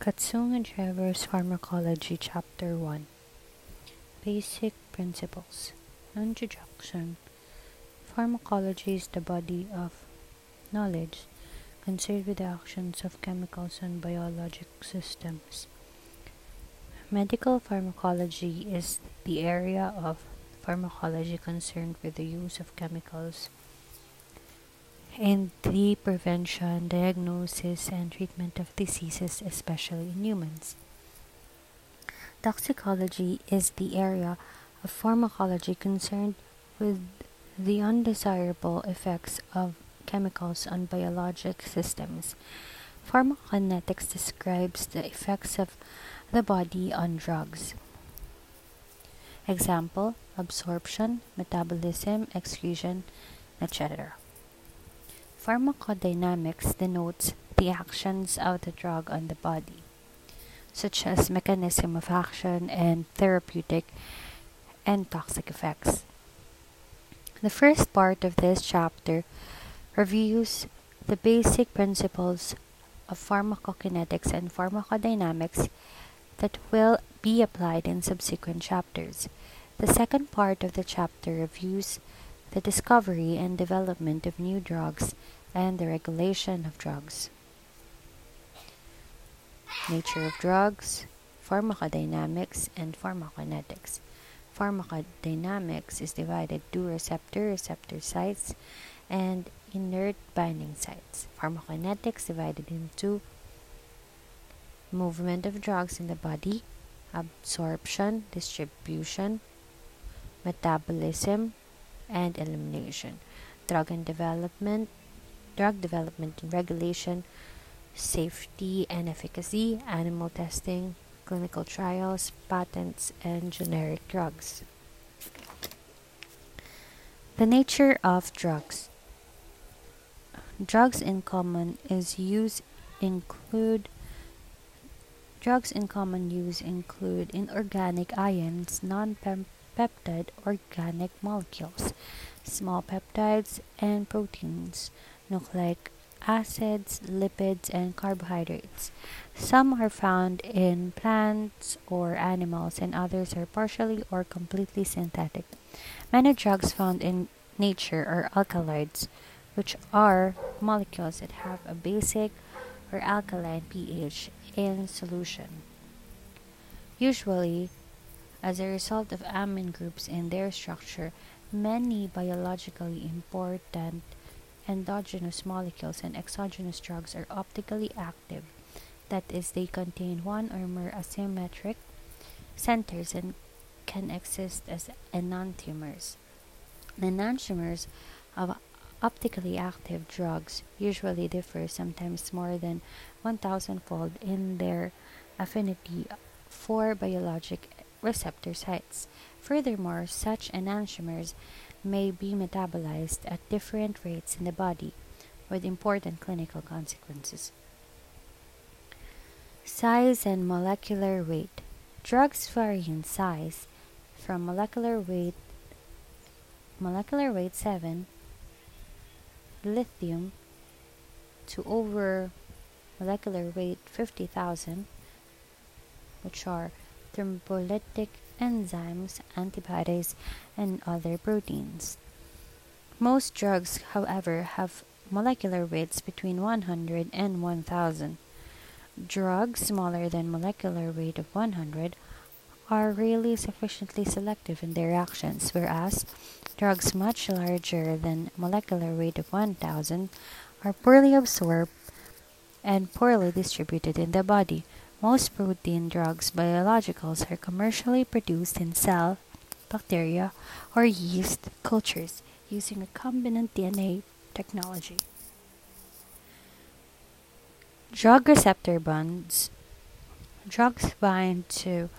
Katzung and Trevor's Pharmacology Chapter 1 Basic Principles. Introduction. Pharmacology is the body of knowledge concerned with the actions of chemicals on biologic systems. Medical pharmacology is the area of pharmacology concerned with the use of chemicals in the prevention, diagnosis, and treatment of diseases, especially in humans. Toxicology is the area of pharmacology concerned with the undesirable effects of chemicals on biologic systems. Pharmacokinetics describes the effects of the body on drugs. Example absorption, metabolism, excretion, etc. Pharmacodynamics denotes the actions of the drug on the body, such as mechanism of action and therapeutic and toxic effects. The first part of this chapter reviews the basic principles of pharmacokinetics and pharmacodynamics that will be applied in subsequent chapters. The second part of the chapter reviews the discovery and development of new drugs and the regulation of drugs. Nature of drugs, pharmacodynamics, and pharmacokinetics. Pharmacodynamics is divided to receptor, receptor sites, and inert binding sites. Pharmacokinetics divided into movement of drugs in the body, absorption, distribution, metabolism, and elimination. Drug and development, drug development and regulation, safety and efficacy, animal testing, clinical trials, patents, and generic drugs. The nature of drugs. Drugs in common is use include drugs in common use include inorganic ions, non-peptide organic molecules, small peptides and proteins, nucleic acids, lipids, and carbohydrates. Some are found in plants or animals, and others are partially or completely synthetic. Many drugs found in nature are alkaloids, which are molecules that have a basic or alkaline pH in solution. Usually, as a result of amine groups in their structure, many biologically important endogenous molecules and exogenous drugs are optically active. That is, they contain one or more asymmetric centers and can exist as enantiomers. The enantiomers of optically active drugs usually differ sometimes more than 1000 fold in their affinity for biologic receptor sites. Furthermore, such enantiomers may be metabolized at different rates in the body with important clinical consequences. Size and molecular weight. Drugs vary in size from molecular weight molecular weight 7 lithium to over molecular weight 50,000 which are thrombolytic enzymes, antibodies, and other proteins. Most drugs, however, have molecular weights between 100 and 1000. Drugs smaller than molecular weight of 100 are rarely sufficiently selective in their actions, whereas drugs much larger than molecular weight of 1000 are poorly absorbed and poorly distributed in the body. Most protein drugs biologicals are commercially produced in cell, bacteria, or yeast cultures using recombinant DNA technology. Drug receptor bonds. Drugs bind to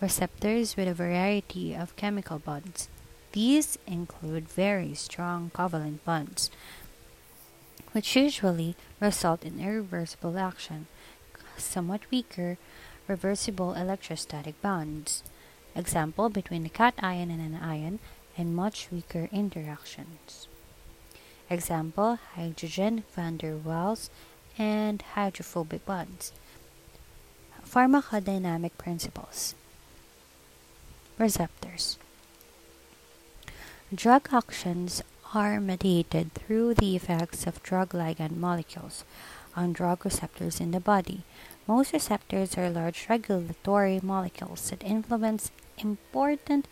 receptors with a variety of chemical bonds. These include very strong covalent bonds, which usually result in irreversible action somewhat weaker reversible electrostatic bonds. Example between a cation and anion and much weaker interactions. Example hydrogen van der Waals and hydrophobic bonds. Pharmacodynamic principles. Receptors. Drug actions are mediated through the effects of drug ligand molecules on drug receptors in the body. Most receptors are large regulatory molecules that influence important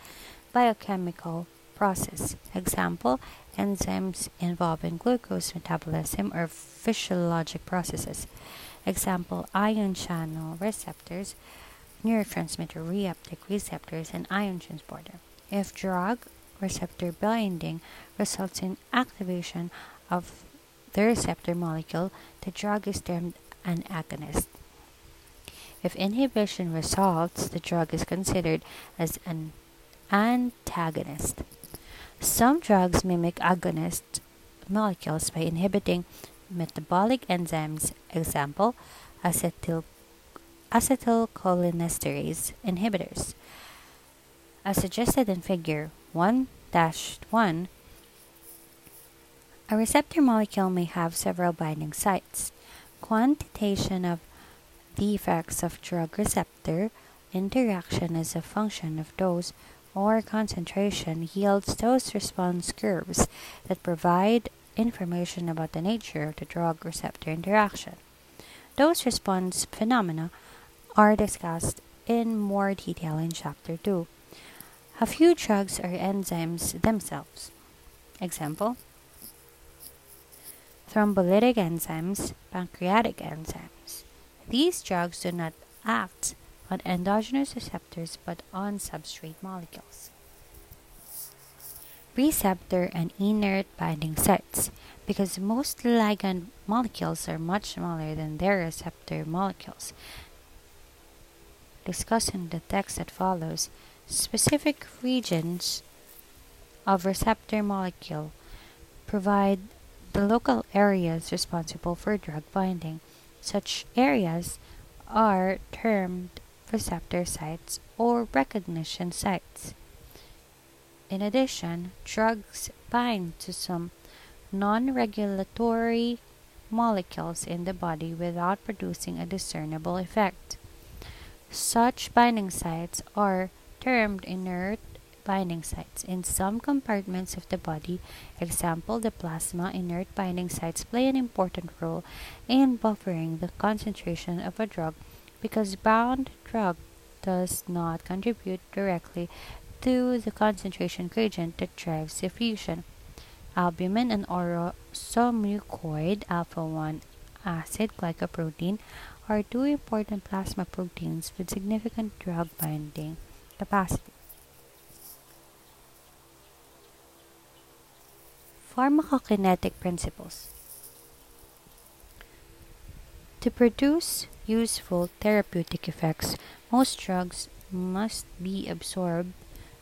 biochemical process. Example, enzymes involved in glucose metabolism or physiologic processes. Example, ion channel receptors, neurotransmitter reuptake receptors, and ion transporter. If drug receptor binding results in activation of the receptor molecule, the drug is termed an agonist. If inhibition results, the drug is considered as an antagonist. Some drugs mimic agonist molecules by inhibiting metabolic enzymes, example, acetyl acetylcholinesterase inhibitors. As suggested in figure 1 1, a receptor molecule may have several binding sites. Quantitation of the effects of drug receptor interaction as a function of dose or concentration yields dose response curves that provide information about the nature of the drug receptor interaction. Dose response phenomena are discussed in more detail in Chapter 2. A few drugs are enzymes themselves. Example Thrombolytic enzymes, pancreatic enzymes. These drugs do not act on endogenous receptors but on substrate molecules. Receptor and inert binding sites. Because most ligand molecules are much smaller than their receptor molecules. Discussed in the text that follows, specific regions of receptor molecule provide the local areas responsible for drug binding. Such areas are termed receptor sites or recognition sites. In addition, drugs bind to some non regulatory molecules in the body without producing a discernible effect. Such binding sites are termed inert binding sites. In some compartments of the body, example the plasma, inert binding sites play an important role in buffering the concentration of a drug because bound drug does not contribute directly to the concentration gradient that drives diffusion. Albumin and orosomucoid alpha 1 acid glycoprotein are two important plasma proteins with significant drug binding capacity. Pharmacokinetic principles. To produce useful therapeutic effects, most drugs must be absorbed,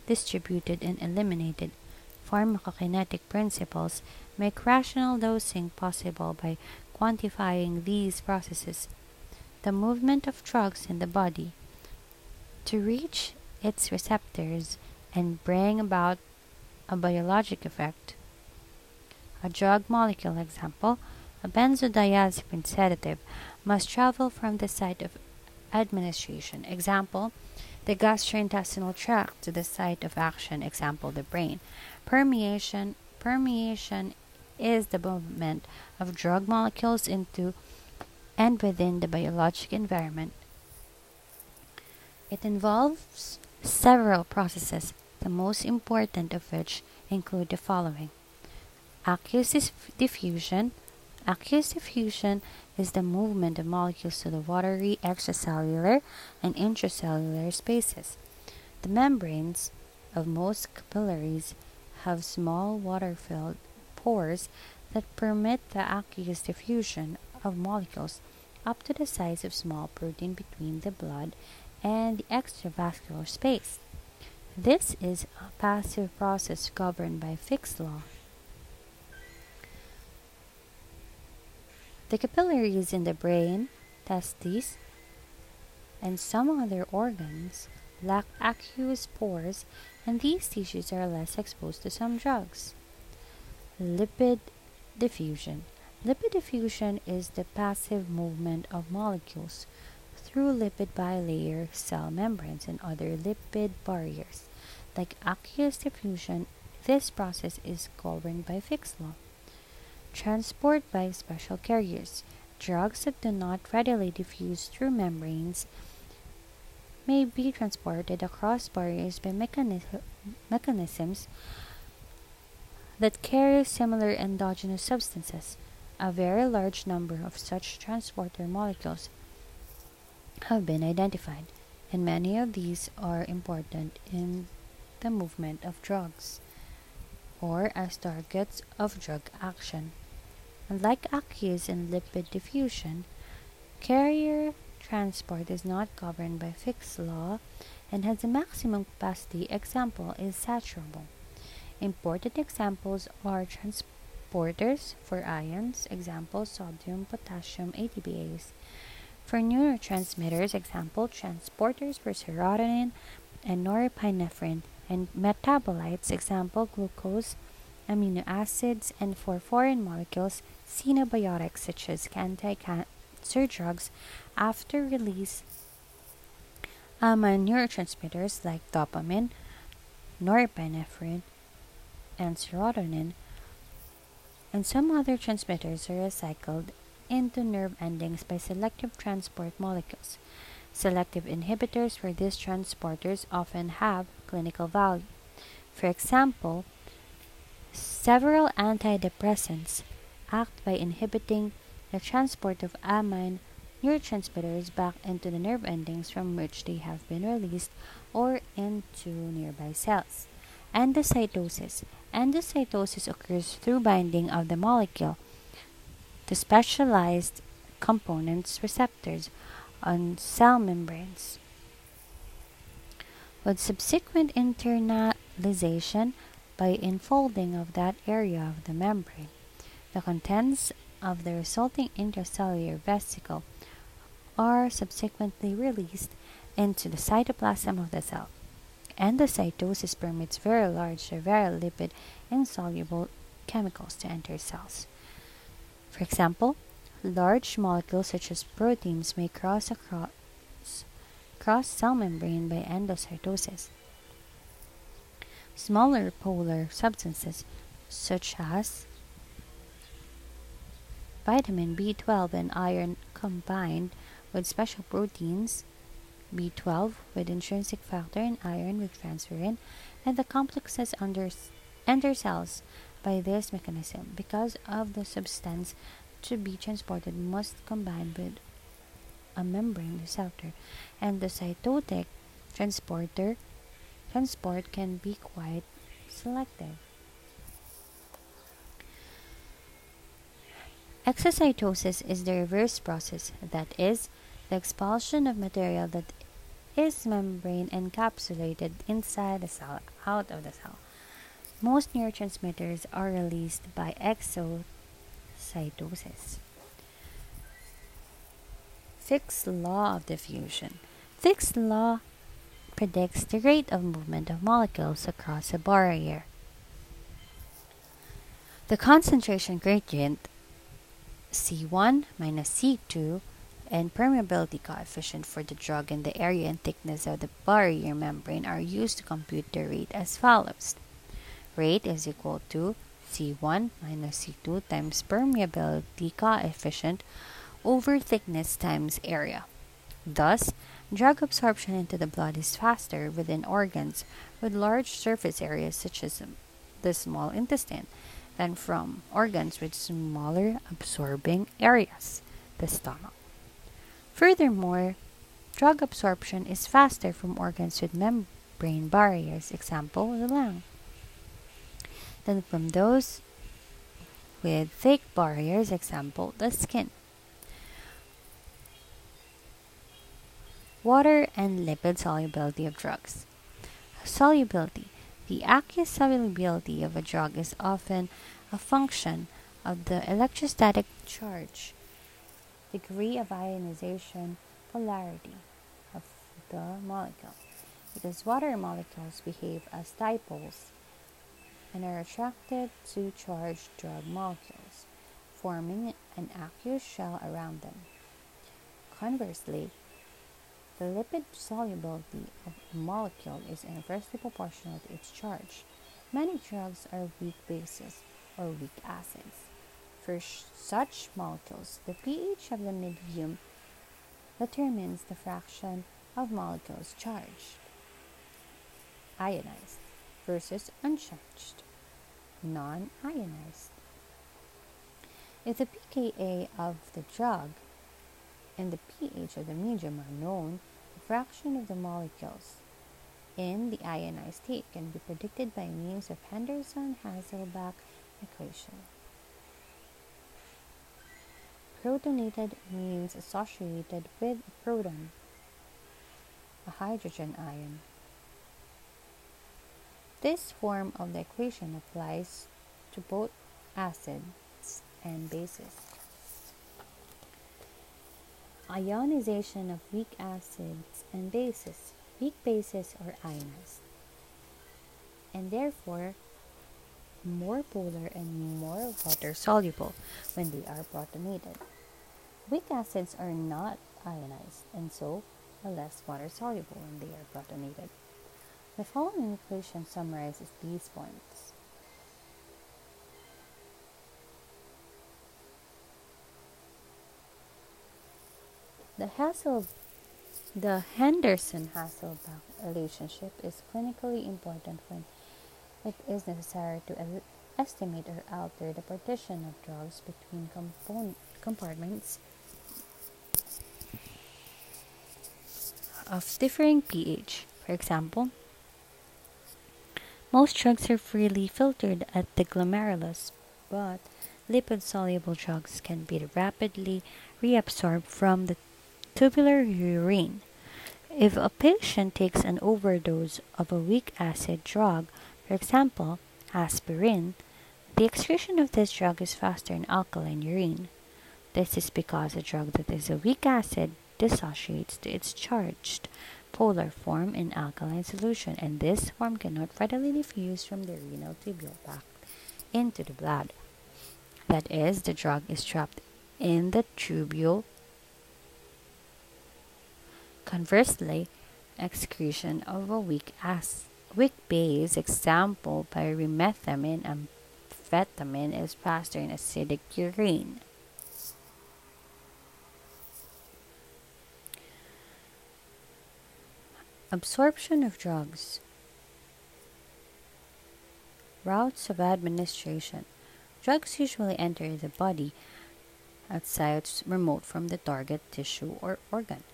distributed, and eliminated. Pharmacokinetic principles make rational dosing possible by quantifying these processes. The movement of drugs in the body to reach its receptors and bring about a biologic effect. A drug molecule example, a benzodiazepine sedative must travel from the site of administration. Example, the gastrointestinal tract to the site of action. Example, the brain. Permeation. Permeation is the movement of drug molecules into and within the biologic environment. It involves several processes, the most important of which include the following aqueous diffusion. Aqueous diffusion is the movement of molecules to the watery extracellular and intracellular spaces. The membranes of most capillaries have small water filled pores that permit the aqueous diffusion of molecules up to the size of small protein between the blood and the extravascular space. This is a passive process governed by Fick's law. The capillaries in the brain, testes, and some other organs lack aqueous pores, and these tissues are less exposed to some drugs. Lipid diffusion. Lipid diffusion is the passive movement of molecules through lipid bilayer cell membranes and other lipid barriers. Like aqueous diffusion, this process is governed by Fick's law. Transport by special carriers. Drugs that do not readily diffuse through membranes may be transported across barriers by mechani- mechanisms that carry similar endogenous substances. A very large number of such transporter molecules have been identified, and many of these are important in the movement of drugs or as targets of drug action. Unlike aqueous and lipid diffusion, carrier transport is not governed by Fick's law and has a maximum capacity. Example is saturable. Important examples are transporters for ions, example sodium, potassium, ATPase. For neurotransmitters, example transporters for serotonin and norepinephrine, and metabolites, example glucose, amino acids, and for foreign molecules, xenobiotics such as anti-cancer drugs after release amine neurotransmitters like dopamine, norepinephrine, and serotonin, and some other transmitters are recycled into nerve endings by selective transport molecules. Selective inhibitors for these transporters often have clinical value. For example, several antidepressants act by inhibiting the transport of amine neurotransmitters back into the nerve endings from which they have been released or into nearby cells. Endocytosis. Endocytosis occurs through binding of the molecule to specialized components receptors on cell membranes. With subsequent internalization by enfolding of that area of the membrane, the contents of the resulting intracellular vesicle are subsequently released into the cytoplasm of the cell. Endocytosis permits very large or very lipid insoluble chemicals to enter cells. For example, large molecules such as proteins may cross across cross cell membrane by endocytosis. Smaller polar substances such as vitamin B12 and iron combined with special proteins B12 with intrinsic factor and iron with transferrin, and the complexes under, enter cells by this mechanism. Because of the substance to be transported must combine with a membrane receptor, endocytotic transporter transport can be quite selective. Exocytosis is the reverse process, that is, the expulsion of material that is membrane encapsulated inside the cell out of the cell. Most neurotransmitters are released by exocytosis. Fick's law of diffusion. Fick's law predicts the rate of movement of molecules across a barrier. The concentration gradient C1 minus C2 and permeability coefficient for the drug and the area and thickness of the barrier membrane are used to compute the rate as follows. Rate is equal to C1 minus C2 times permeability coefficient over thickness times area. Thus, drug absorption into the blood is faster within organs with large surface areas such as the small intestine than from organs with smaller absorbing areas, the stomach. Furthermore, drug absorption is faster from organs with membrane barriers, example, the lung, than from those with thick barriers, example, the skin. Water and lipid solubility of drugs. Solubility. The aqueous solubility of a drug is often a function of the electrostatic charge, degree of ionization, polarity of the molecule. Because water molecules behave as dipoles and are attracted to charged drug molecules, forming an aqueous shell around them. Conversely, The lipid solubility of a molecule is inversely proportional to its charge. Many drugs are weak bases or weak acids. For such molecules, the pH of the medium determines the fraction of molecules charged, ionized versus uncharged, non ionized. If the pKa of the drug and the pH of the medium are known, the fraction of the molecules in the ionized state can be predicted by means of Henderson-Hasselbalch equation. Protonated means associated with a proton, a hydrogen ion. This form of the equation applies to both acids and bases. Ionization of weak acids and bases. Weak bases are ionized and therefore more polar and more water soluble when they are protonated. Weak acids are not ionized and so are less water soluble when they are protonated. The following equation summarizes these points. The Hassel the Henderson-Hasselbalch relationship is clinically important when it is necessary to estimate or alter the partition of drugs between compartments of differing pH. For example, most drugs are freely filtered at the glomerulus, but lipid soluble drugs can be rapidly reabsorbed from the tubular urine. If a patient takes an overdose of a weak acid drug, for example, aspirin, the excretion of this drug is faster in alkaline urine. This is because a drug that is a weak acid dissociates to its charged polar form in alkaline solution, and this form cannot readily diffuse from the renal tubule back into the blood. That is, the drug is trapped in the tubule Conversely, excretion of a weak weak base, example pyrimethamine and amphetamine, is faster in acidic urine. Absorption of drugs. Routes of administration. Drugs usually enter the body at sites remote from the target tissue or organ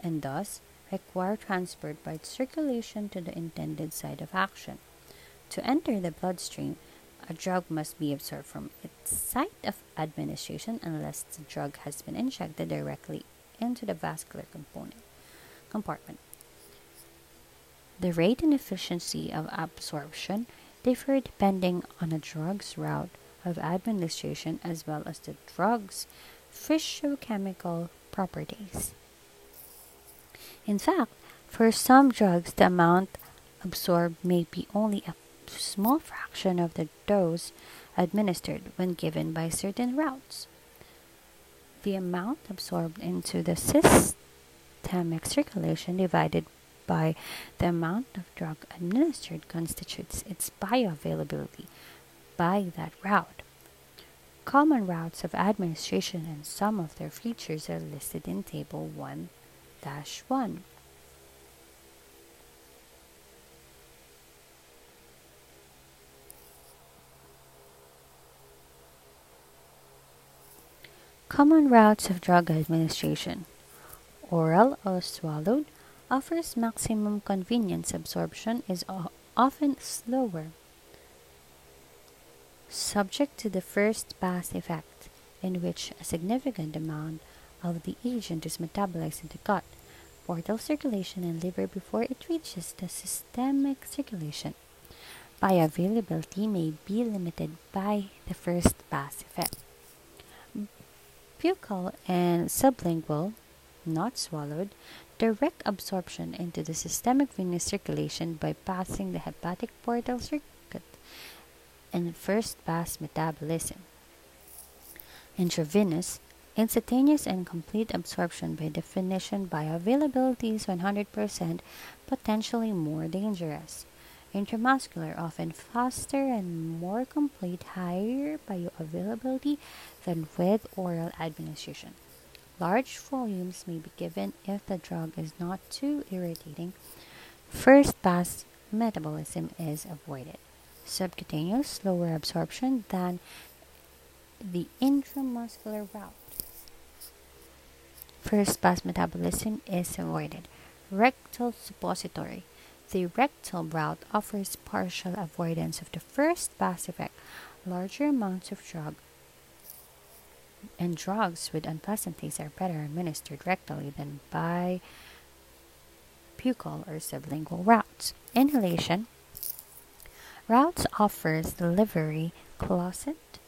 and thus require transport by circulation to the intended site of action. To enter the bloodstream, a drug must be absorbed from its site of administration unless the drug has been injected directly into the vascular component compartment. The rate and efficiency of absorption differ depending on a drug's route of administration as well as the drug's physiochemical properties. In fact, for some drugs, the amount absorbed may be only a small fraction of the dose administered when given by certain routes. The amount absorbed into the systemic circulation divided by the amount of drug administered constitutes its bioavailability by that route. Common routes of administration and some of their features are listed in Table 1 dash 1. Common routes of drug administration. Oral or swallowed offers maximum convenience. Absorption is often slower. Subject to the first pass effect, in which a significant amount of the agent is metabolized in the gut, portal circulation, and liver before it reaches the systemic circulation. Bioavailability may be limited by the first pass effect. Buccal and sublingual, not swallowed, direct absorption into the systemic venous circulation by passing the hepatic portal circuit and first pass metabolism. Intravenous Instantaneous and complete absorption by definition bioavailability is 100%, potentially more dangerous. Intramuscular, often faster and more complete, higher bioavailability than with oral administration. Large volumes may be given if the drug is not too irritating. First pass metabolism is avoided. Subcutaneous, slower absorption than the intramuscular route. First pass metabolism is avoided. Rectal suppository. The rectal route offers partial avoidance of the first pass effect. Larger amounts of drug and drugs with unpleasant taste are better administered rectally than by buccal or sublingual routes. Inhalation routes offers delivery closet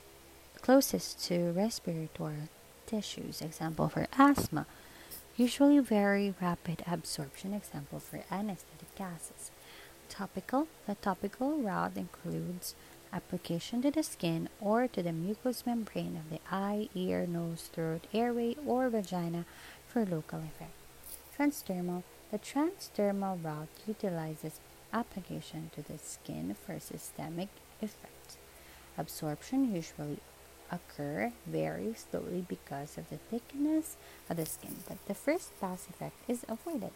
closest to respiratory tissues, example for asthma, usually very rapid absorption, example for anesthetic gases. Topical, the topical route includes application to the skin or to the mucous membrane of the eye, ear, nose, throat, airway, or vagina for local effect. Transdermal, the transdermal route utilizes application to the skin for systemic effect. Absorption usually occur very slowly because of the thickness of the skin, but the first pass effect is avoided.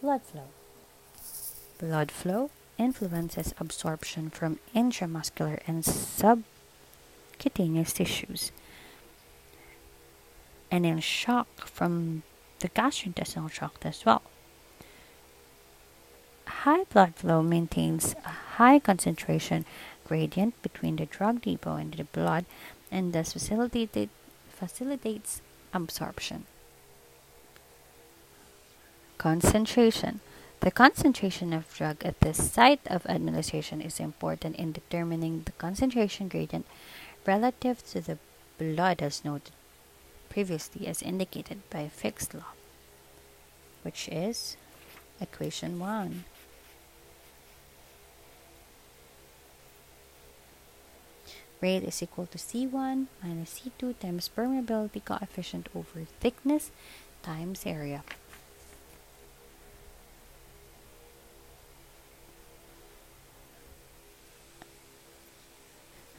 Blood flow. Blood flow influences absorption from intramuscular and subcutaneous tissues and in shock from the gastrointestinal tract as well. High blood flow maintains a high concentration gradient between the drug depot and the blood and thus facilitated, facilitates absorption. Concentration. The concentration of drug at the site of administration is important in determining the concentration gradient relative to the blood as noted previously as indicated by Fick's law, which is equation 1. Rate is equal to C1 minus C2 times permeability coefficient over thickness times area.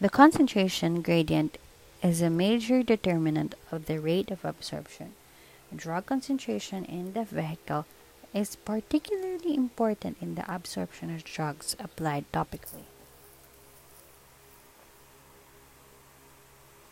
The concentration gradient is a major determinant of the rate of absorption. Drug concentration in the vehicle is particularly important in the absorption of drugs applied topically.